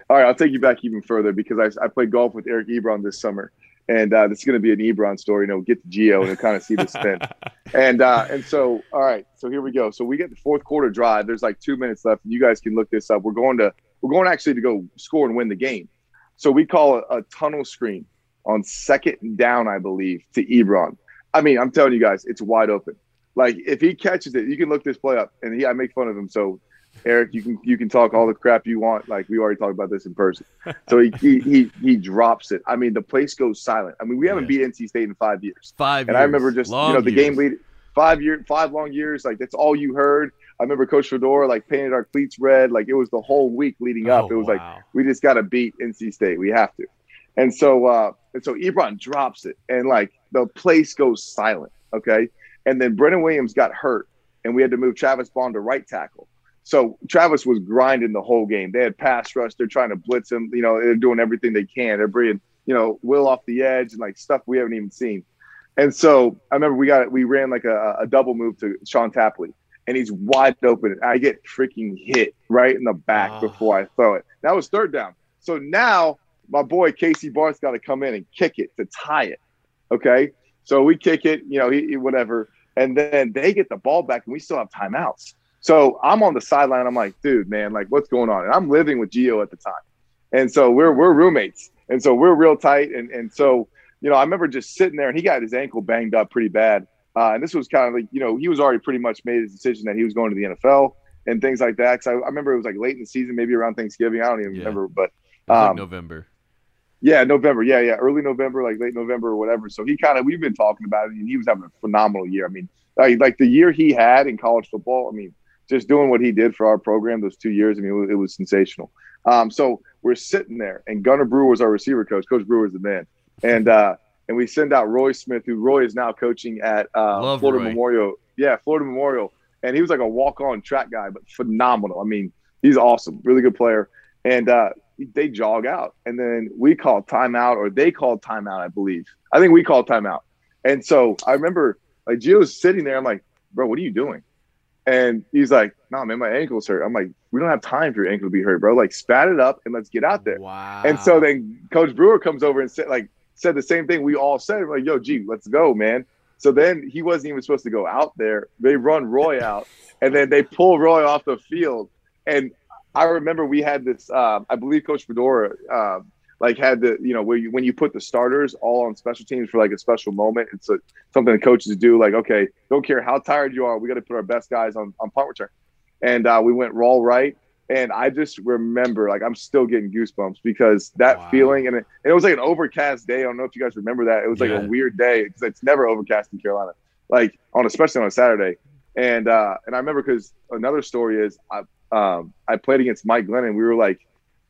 All right, I'll take you back even further because I, I played golf with Eric Ebron this summer, and uh, this is going to be an Ebron story. You know, get to Gio and kind of see the spin, *laughs* and uh, and so all right, so here we go. So we get the fourth quarter drive. There's like two minutes left, and you guys can look this up. We're going to we're going actually to go score and win the game. So we call a, a tunnel screen on second down, I believe, to Ebron. I mean, I'm telling you guys, it's wide open. Like if he catches it, you can look this play up, and he I make fun of him. So Eric, you can you can talk all the crap you want. Like we already talked about this in person. So he he he, he drops it. I mean, the place goes silent. I mean, we haven't yeah. beat NC State in five years. Five. And years. I remember just long you know the years. game lead five year five long years. Like that's all you heard. I remember Coach Fedora like painted our cleats red. Like it was the whole week leading up. Oh, it was wow. like we just got to beat NC State. We have to. And so uh and so Ebron drops it, and like the place goes silent. Okay, and then Brennan Williams got hurt, and we had to move Travis Bond to right tackle. So Travis was grinding the whole game. They had pass rush. They're trying to blitz him. You know, they're doing everything they can. They're bringing, you know, Will off the edge and like stuff we haven't even seen. And so I remember we got we ran like a, a double move to Sean Tapley, and he's wide open. I get freaking hit right in the back oh. before I throw it. That was third down. So now my boy Casey Barth's got to come in and kick it to tie it. Okay, so we kick it, you know, he, he, whatever, and then they get the ball back, and we still have timeouts. So I'm on the sideline. I'm like, dude, man, like, what's going on? And I'm living with Gio at the time, and so we're we're roommates, and so we're real tight. And and so you know, I remember just sitting there, and he got his ankle banged up pretty bad. Uh, and this was kind of like, you know, he was already pretty much made his decision that he was going to the NFL and things like that. Cause I, I remember it was like late in the season, maybe around Thanksgiving. I don't even yeah. remember, but um, like November. Yeah, November. Yeah, yeah, early November, like late November or whatever. So he kind of we've been talking about it, and he was having a phenomenal year. I mean, like, like the year he had in college football. I mean, just doing what he did for our program those two years. I mean, it was, it was sensational. Um, so we're sitting there, and Gunnar Brewer was our receiver coach. Coach Brewer is the man, and uh, and we send out Roy Smith, who Roy is now coaching at uh, Florida Roy. Memorial. Yeah, Florida Memorial, and he was like a walk-on track guy, but phenomenal. I mean, he's awesome, really good player, and uh, they jog out, and then we call timeout, or they called timeout, I believe. I think we called timeout, and so I remember like Gio's sitting there. I'm like, bro, what are you doing? And he's like, "No, nah, man, my ankle's hurt." I'm like, "We don't have time for your ankle to be hurt, bro. Like, spat it up and let's get out there." Wow. And so then Coach Brewer comes over and said, like, said the same thing we all said. We're like, "Yo, G, let's go, man." So then he wasn't even supposed to go out there. They run Roy out, and then they pull Roy off the field. And I remember we had this. Uh, I believe Coach Fedora uh, like had the you know where you when you put the starters all on special teams for like a special moment. It's a, something the coaches do. Like okay, don't care how tired you are, we got to put our best guys on on punt return. And uh, we went roll right. And I just remember, like, I'm still getting goosebumps because that wow. feeling, and it, and it, was like an overcast day. I don't know if you guys remember that. It was like yeah. a weird day because it's never overcast in Carolina, like on especially on a Saturday. And uh, and I remember because another story is I um, I played against Mike Glennon. We were like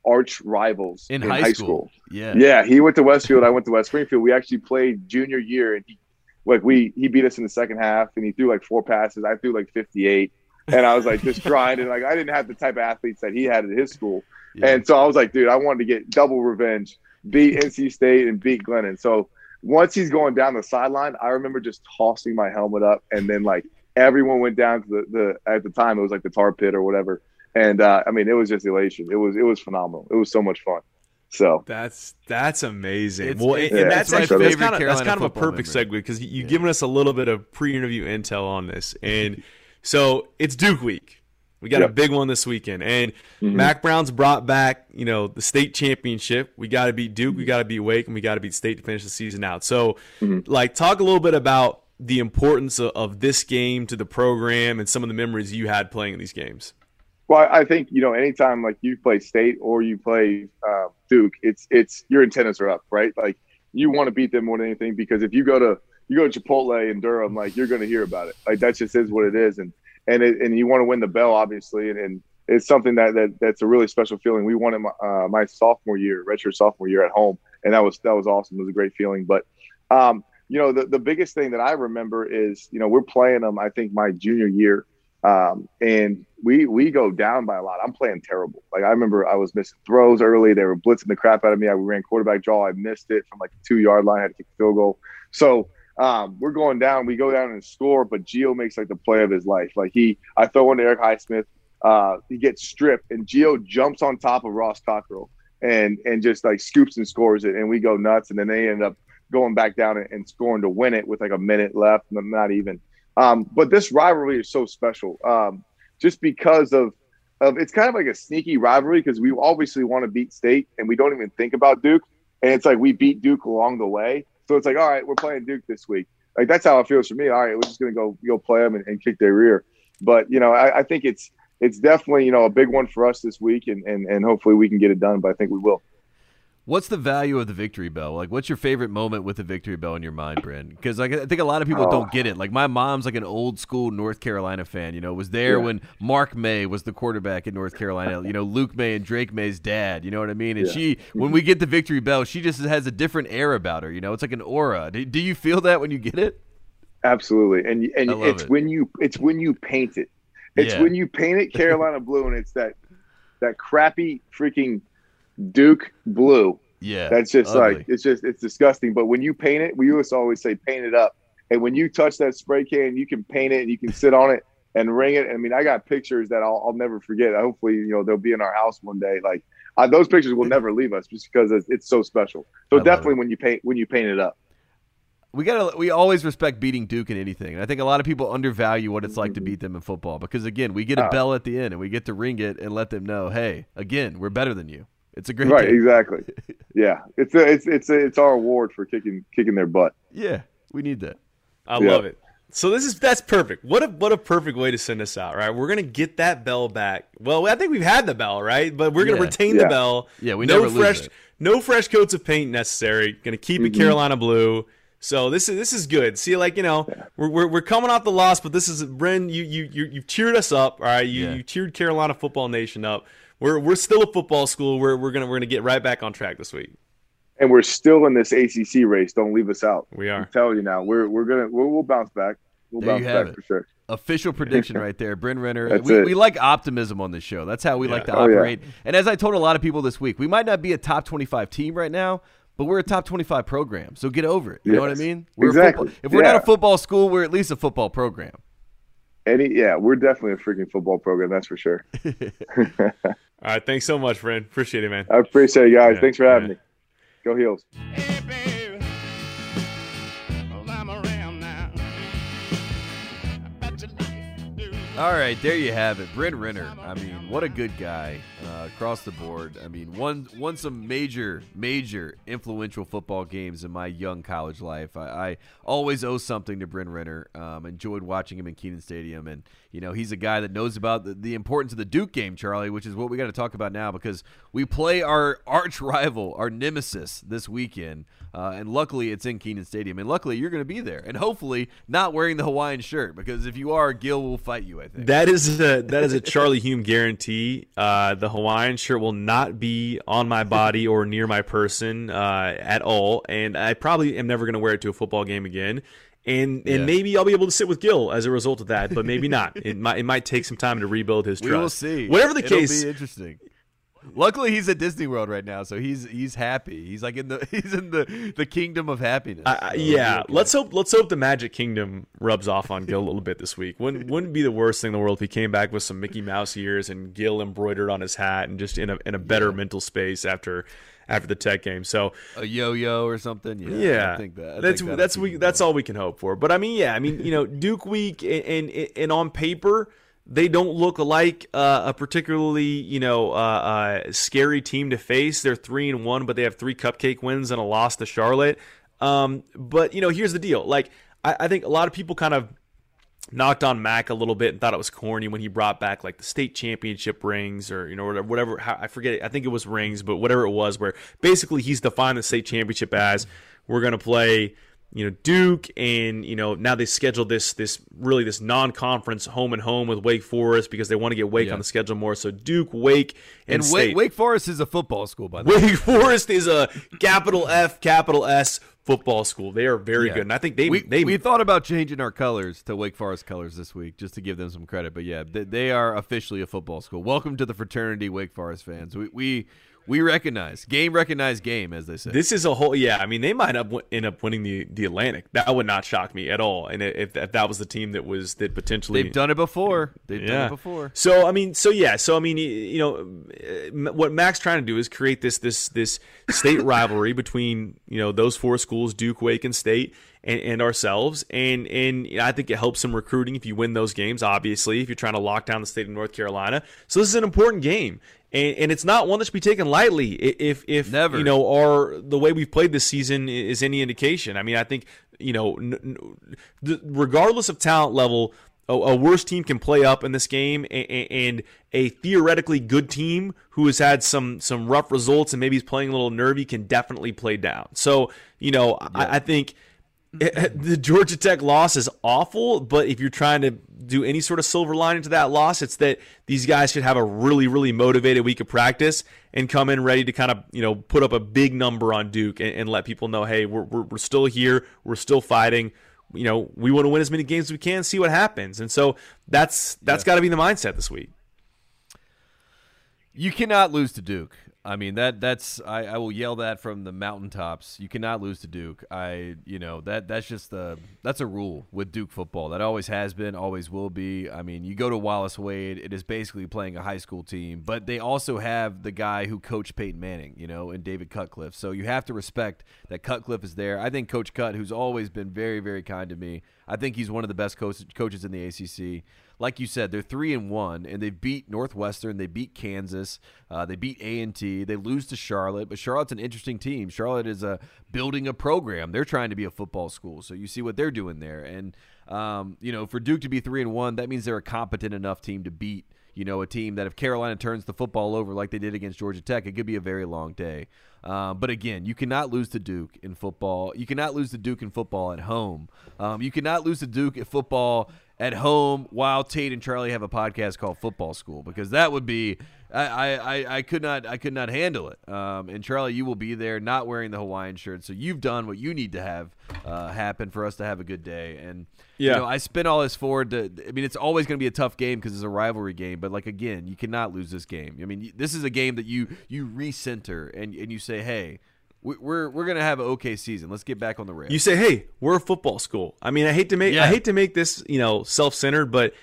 arch rivals in, in high, high school. school. Yeah, yeah. He went to Westfield. I went to West Springfield. We actually played junior year, and he like we he beat us in the second half, and he threw like four passes. I threw like fifty eight, and I was like just *laughs* grinding. Like I didn't have the type of athletes that he had at his school, yeah. and so I was like, dude, I wanted to get double revenge, beat NC State and beat Glennon. So once he's going down the sideline, I remember just tossing my helmet up, and then like everyone went down to the, the at the time it was like the tar pit or whatever and uh, I mean, it was just elation. It was it was phenomenal. It was so much fun. So that's that's amazing. It's, well, and, yeah, that's actually that's kind of that's kind of a perfect segue because you, have yeah. given us a little bit of pre-interview intel on this, and so it's Duke week. We got yep. a big one this weekend, and mm-hmm. Mack Brown's brought back you know the state championship. We got to beat Duke, we got to beat Wake, and we got to beat State to finish the season out. So, mm-hmm. like, talk a little bit about the importance of, of this game to the program and some of the memories you had playing in these games. Well, I think you know, anytime like you play state or you play uh, Duke, it's it's your antennas are up, right? Like you want to beat them more than anything because if you go to you go to Chipotle in Durham, like you're going to hear about it. Like that just is what it is, and and it, and you want to win the bell, obviously, and and it's something that, that that's a really special feeling. We won it my, uh, my sophomore year, redshirt sophomore year at home, and that was that was awesome. It was a great feeling. But um, you know, the the biggest thing that I remember is you know we're playing them. I think my junior year, um, and we we go down by a lot. I'm playing terrible. Like I remember I was missing throws early. They were blitzing the crap out of me. I ran quarterback draw. I missed it from like the two yard line. I had to kick field goal. So um, we're going down. We go down and score, but Gio makes like the play of his life. Like he, I throw one to Erik Highsmith. Uh, he gets stripped, and Gio jumps on top of Ross Cockrell and and just like scoops and scores it, and we go nuts. And then they end up going back down and, and scoring to win it with like a minute left, not even. Um, but this rivalry is so special, um, just because of of it's kind of like a sneaky rivalry because we obviously want to beat State, and we don't even think about Duke, and it's like we beat Duke along the way. So it's like, all right, we're playing Duke this week. Like that's how it feels for me. All right, we're just gonna go go play them and, and kick their rear. But you know, I, I think it's it's definitely you know a big one for us this week, and, and and hopefully we can get it done. But I think we will. What's the value of the victory bell? Like, what's your favorite moment with the victory bell in your mind, Bryn? Because like, I think a lot of people oh. don't get it. Like, my mom's like an old school North Carolina fan. You know, was there yeah. when Mark Maye was the quarterback in North Carolina. you know, Luke Maye and Drake Maye's dad. You know what I mean? And yeah. she, when we get the victory bell, she just has a different air about her. You know, it's like an aura. Do, do you feel that when you get it? Absolutely, and and it's it. when you it's when you paint it. It's yeah. when you paint it Carolina blue, and it's that that crappy freaking Duke blue. Yeah, that's just ugly. like it's just it's disgusting. But when you paint it, we used to always say paint it up. And when you touch that spray can, you can paint it and you can sit on it and ring it. I mean, I got pictures that I'll, I'll never forget. Hopefully, you know, they'll be in our house one day. Like uh, those pictures will never leave us just because it's, it's so special. So definitely when you paint when you paint it up we gotta we always respect beating Duke in anything. And I think a lot of people undervalue what it's like to beat them in football because again, we get a bell at the end and we get to ring it and let them know, hey, again, we're better than you. It's a great right, game. exactly. *laughs* yeah, it's a, it's it's a, it's our award for kicking kicking their butt. Yeah, we need that. I yeah. love it. So this is that's perfect. What a what a perfect way to send us out, right? We're gonna get that bell back. Well, I think we've had the bell, right? But we're gonna yeah. retain yeah. the bell. Yeah, we no never fresh, it. no fresh coats of paint necessary. Gonna keep mm-hmm. it Carolina blue. So this is this is good. See, like you know, we're, we're, we're coming off the loss, but this is Bryn. You you you you've cheered us up, all right. You yeah. you cheered Carolina Football Nation up. We're we're still a football school. We're we're gonna we're gonna get right back on track this week. And we're still in this ACC race. Don't leave us out. We are. I'm telling you now. We're we're gonna we'll, we'll bounce back. We'll there bounce back it. for sure. Official prediction right there, Bryn Renner. we, we like optimism on this show. That's how we yeah. like to oh, operate. Yeah. And as I told a lot of people this week, we might not be a top twenty-five team right now, but we're a top 25 program, so get over it. You yes. know what I mean? We're exactly. If we're yeah. not a football school, we're at least a football program. Any, yeah, we're definitely a freaking football program. That's for sure. *laughs* *laughs* All right, thanks so much, friend. Appreciate it, man. I appreciate it, guys. Yeah, thanks for having yeah. me. Go Heels. All right, there you have it, Bryn Renner. I mean, what a good guy uh, across the board. I mean, won won some major, major influential football games in my young college life. I, I always owe something to Bryn Renner. Um, enjoyed watching him in Kenan Stadium, and you know, he's a guy that knows about the, the importance of the Duke game, Charlie, which is what we got to talk about now because we play our arch rival, our nemesis, this weekend. Uh, and luckily, it's in Kenan Stadium. And luckily, you're going to be there. And hopefully, not wearing the Hawaiian shirt because if you are, Gil will fight you, I think. That is a, that is a Charlie Hulme guarantee. Uh, the Hawaiian shirt will not be on my body or near my person uh, at all. And I probably am never going to wear it to a football game again and and yeah. maybe I'll be able to sit with Gil as a result of that, but maybe *laughs* not. it might it might take some time to rebuild his trust. We will see. Whatever the It'll case, be interesting. Luckily, he's at Disney World right now, so he's he's happy. He's like in the *laughs* he's in the the kingdom of happiness. Uh, so yeah, okay. let's hope let's hope the Magic Kingdom rubs off on Gil a little bit this week. Wouldn't wouldn't be the worst thing in the world if he came back with some Mickey Mouse ears and Gil embroidered on his hat and just in a in a better yeah. mental space after after the Tech game. So a yo-yo or something. Yeah, yeah I think that. I that's think that's we that's all we can hope for. But I mean, yeah, I mean, you know, *laughs* Duke week and and, and on paper they don't look like uh, a particularly you know uh, uh, scary team to face. They're three and one, but they have three cupcake wins and a loss to Charlotte. Um, but you know, here's the deal: like I, I, think a lot of people kind of knocked on Mack a little bit and thought it was corny when he brought back like the state championship rings or you know whatever. whatever how, I forget. It, I think it was rings, but whatever it was, where basically he's defined the state championship as we're going to play you know Duke and you know now they scheduled this this really this non-conference home and home with Wake Forest because they want to get Wake yeah. on the schedule more. So Duke, Wake, and, and Wake, Wake Forest is a football school by the way. Wake Forest is a capital F, capital S football school. They are very yeah. good, and I think they we, they we thought about changing our colors to Wake Forest colors this week just to give them some credit. But yeah, they, they are officially a football school. Welcome to the fraternity, Wake Forest fans. We we we recognize game, recognize game, as they say. This is a whole yeah. I mean, they might up, end up winning the the Atlantic. That would not shock me at all. And if, if that was the team that was that potentially they've done it before, they've yeah. done it before. So I mean, so yeah, so I mean, you know, what Mack's trying to do is create this this this state *laughs* rivalry between you know those four schools, Duke, Wake, and State. And, and, ourselves. And and I think it helps some recruiting if you win those games. Obviously, if you're trying to lock down the state of North Carolina, so this is an important game and, and it's not one that should be taken lightly. If if Never. you know or the way we've played this season is any indication. I mean, I think you know, n- n- regardless of talent level, a, a, worse team can play up in this game, and, and, a theoretically good team who has had some some rough results and maybe is playing a little nervy can definitely play down. So you know, yeah. I, I think Eh, eh, mm-hmm. the Georgia Tech loss is awful, but if you're trying to do any sort of silver lining to that loss, it's that these guys should have a really, really motivated week of practice and come in ready to kind of, you know, put up a big number on Duke and, and let people know, hey, we're, we're, we're still here, we're still fighting. You know, we want to win as many games as we can, see what happens. And so that's that's yeah. got to be the mindset this week. You cannot lose to Duke. I mean that that's I, I will yell that from the mountaintops. You cannot lose to Duke. I you know that that's just the that's a rule with Duke football. That always has been, always will be. I mean, you go to Wallace Wade, it is basically playing a high school team, but they also have the guy who coached Peyton Manning, you know, and David Cutcliffe. So you have to respect that Cutcliffe is there. I think Coach Cut, who's always been very very kind to me, I think he's one of the best coaches in the ACC like you said, they're three and one, and they beat Northwestern, they beat Kansas, uh, they beat A and T, they lose to Charlotte, but Charlotte's an interesting team. Charlotte is uh, building a program; they're trying to be a football school, so you see what they're doing there. And um, you know, for Duke to be three and one, that means they're a competent enough team to beat you know, a team that if Carolina turns the football over like they did against Georgia Tech, it could be a very long day. Um, but again, you cannot lose to Duke in football. You cannot lose to Duke in football at home. Um, you cannot lose to Duke at football at home while Tate and Charlie have a podcast called Football School because that would be I, I, I could not I could not handle it. Um, and Charlie, you will be there, not wearing the Hawaiian shirt, so you've done what you need to have uh, happen for us to have a good day. And yeah, you know, I spin all this forward to. I mean, it's always going to be a tough game because it's a rivalry game. But like again, you cannot lose this game. I mean, this is a game that you you recenter and and you say, hey, we're we're gonna have an okay season. Let's get back on the rails. You say, "Hey, we're a football school." I mean, I hate to make yeah. I hate to make this you know self centered, but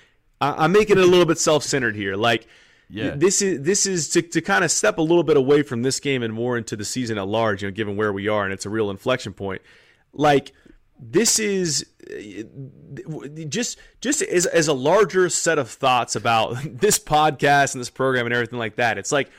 I, am making it a little bit self centered here. Like, yeah. this is this is to to kind of step a little bit away from this game and more into the season at large. You know, given where we are, and it's a real inflection point. Like, this is uh, just just as as a larger set of thoughts about *laughs* this podcast and this program and everything like that. It's like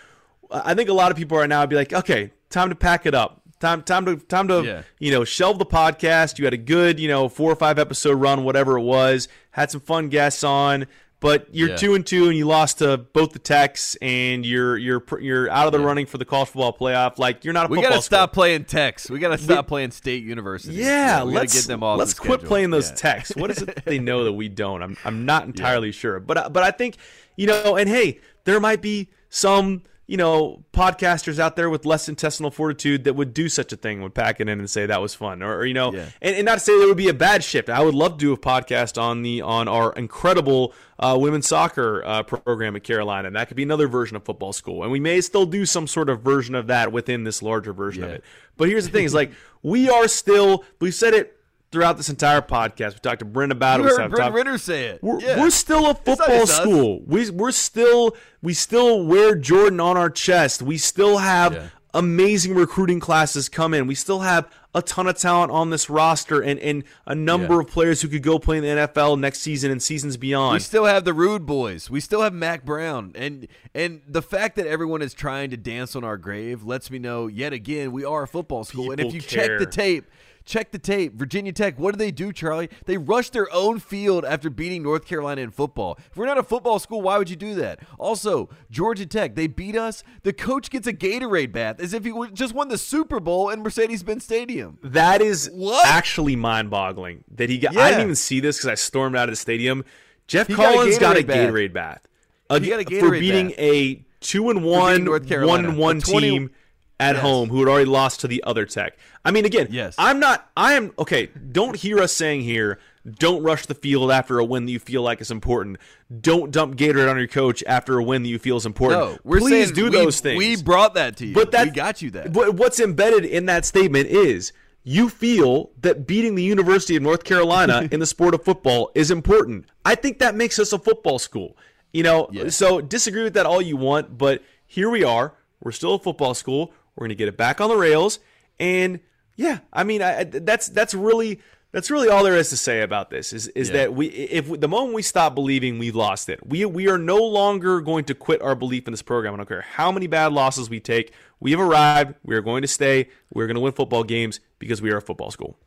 I think a lot of people right now would be like, okay, time to pack it up. Time, time to, time to, yeah. you know, shelve the podcast. You had a good, you know, four or five episode run, whatever it was. Had some fun guests on, but you're yeah. two and two, and you lost to both the Techs, and you're you're you're out of the yeah. running for the college football playoff. Like you're not a. We gotta stop playing Techs. We gotta stop we, playing State University. Yeah, let's get them off. Let's the quit playing those Techs. What is it they know that we don't? I'm I'm not *laughs* entirely sure, but uh, but I think you know, and hey, there might be some you know, podcasters out there with less intestinal fortitude that would do such a thing, would pack it in and say that was fun, or, or you know, yeah. and, and, not to say that would be a bad shift. I would love to do a podcast on the on our incredible uh, women's soccer uh, program at Carolina, and that could be another version of football school, and we may still do some sort of version of that within this larger version yeah. of it. But here's the thing: is like we are still, we've said it throughout this entire podcast. We talked to Bryn about you it. Heard Bryn Renner say it. We're, yeah. we're still a football school. We we're still we still wear Jordan on our chest. We still have yeah. amazing recruiting classes come in. We still have a ton of talent on this roster and, and a number yeah. of players who could go play in the NFL next season and seasons beyond. We still have the Rude Boys. We still have Mack Brown. And and the fact that everyone is trying to dance on our grave lets me know yet again we are a football school. People and if you care. check the tape Check the tape. Virginia Tech, what do they do, Charlie? They rush their own field after beating North Carolina in football. If we're not a football school, why would you do that? Also, Georgia Tech, they beat us. The coach gets a Gatorade bath as if he just won the Super Bowl in Mercedes-Benz Stadium. That is what? actually mind-boggling. That he got. Yeah. I didn't even see this because I stormed out of the stadium. Geoff he Collins got a Gatorade, got a Gatorade bath. bath. he got a Gatorade for beating bath. a two and one, one and one 20, team at yes. home who had already lost to the other tech. I mean, again, yes. I'm not. I am okay. Don't hear us saying here. Don't rush the field after a win that you feel like is important. Don't dump Gatorade on your coach after a win that you feel is important. No, we're Please saying do we, those things. We brought that to you. But that we got you that. But what's embedded in that statement is you feel that beating the University of North Carolina *laughs* in the sport of football is important. I think that makes us a football school. You know, yes. so disagree with that all you want, but here we are. We're still a football school. We're going to get it back on the rails, and yeah, I mean, I, that's that's really that's really all there is to say about this. Is is yeah. that we if we, the moment we stop believing, we've lost it. We we are no longer going to quit our belief in this program. I don't care how many bad losses we take. We have arrived. We are going to stay. We're going to win football games because we are a football school.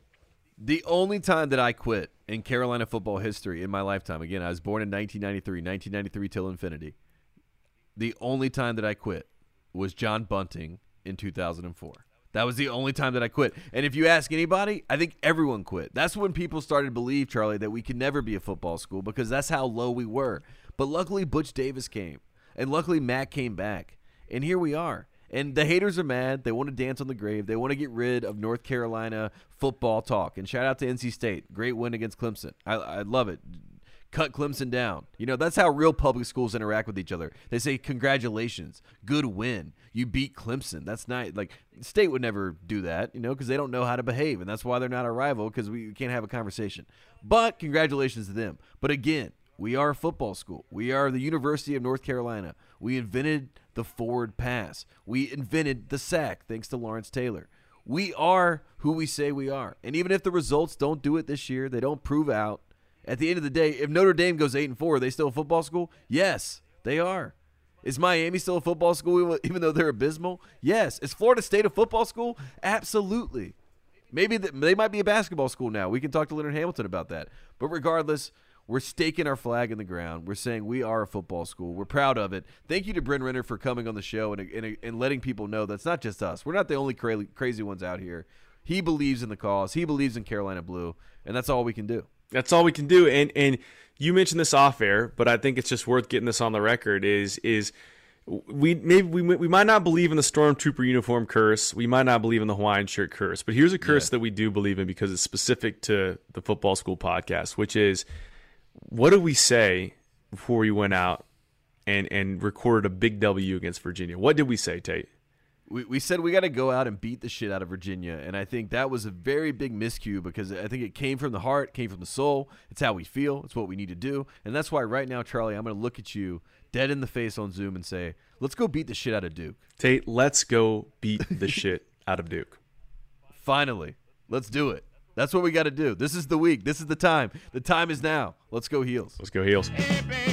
The only time that I quit in Carolina football history in my lifetime, again, I was born in 1993, 1993 till infinity. The only time that I quit was John Bunting in 2004. That was the only time that I quit. And if you ask anybody, I think everyone quit. That's when people started to believe, Charlie, that we could never be a football school because that's how low we were. But luckily, Butch Davis came. And luckily, Matt came back. And here we are. And the haters are mad. They want to dance on the grave. They want to get rid of North Carolina football talk. And shout out to NC State. Great win against Clemson. I, I love it cut Clemson down. You know, that's how real public schools interact with each other. They say, Congratulations, good win. You beat Clemson. That's not like state would never do that, you know, because they don't know how to behave. And that's why they're not a rival because we can't have a conversation. But congratulations to them. But again, we are a football school. We are the University of North Carolina. We invented the forward pass, we invented the sack thanks to Lawrence Taylor. We are who we say we are. And even if the results don't do it this year, they don't prove out at the end of the day, if Notre Dame goes eight and four, are they still a football school? Yes, they are. Is Miami still a football school even though they're abysmal? Yes. Is Florida State a football school? Absolutely. Maybe they might be a basketball school now. We can talk to Leonard Hamilton about that. But regardless, we're staking our flag in the ground. We're saying we are a football school. We're proud of it. Thank you to Bryn Renner for coming on the show and, and, and letting people know that's not just us. We're not the only crazy, crazy ones out here. He believes in the cause. He believes in Carolina Blue, and that's all we can do. That's all we can do. And and you mentioned this off air, but I think it's just worth getting this on the record. Is is we maybe we, we might not believe in the stormtrooper uniform curse. We might not believe in the Hawaiian shirt curse. But here's a curse yeah. that we do believe in because it's specific to the football school podcast, which is what did we say before we went out and and recorded a big W against Virginia? What did we say, Tate? We, we said we got to go out and beat the shit out of Virginia. And I think that was a very big miscue because I think it came from the heart, came from the soul. It's how we feel. It's what we need to do. And that's why right now, Charlie, I'm going to look at you dead in the face on Zoom and say, let's go beat the shit out of Duke. Tate, let's go beat the *laughs* shit out of Duke. Finally, let's do it. That's what we got to do. This is the week. This is the time. The time is now. Let's go heels. Let's go heels. Hey,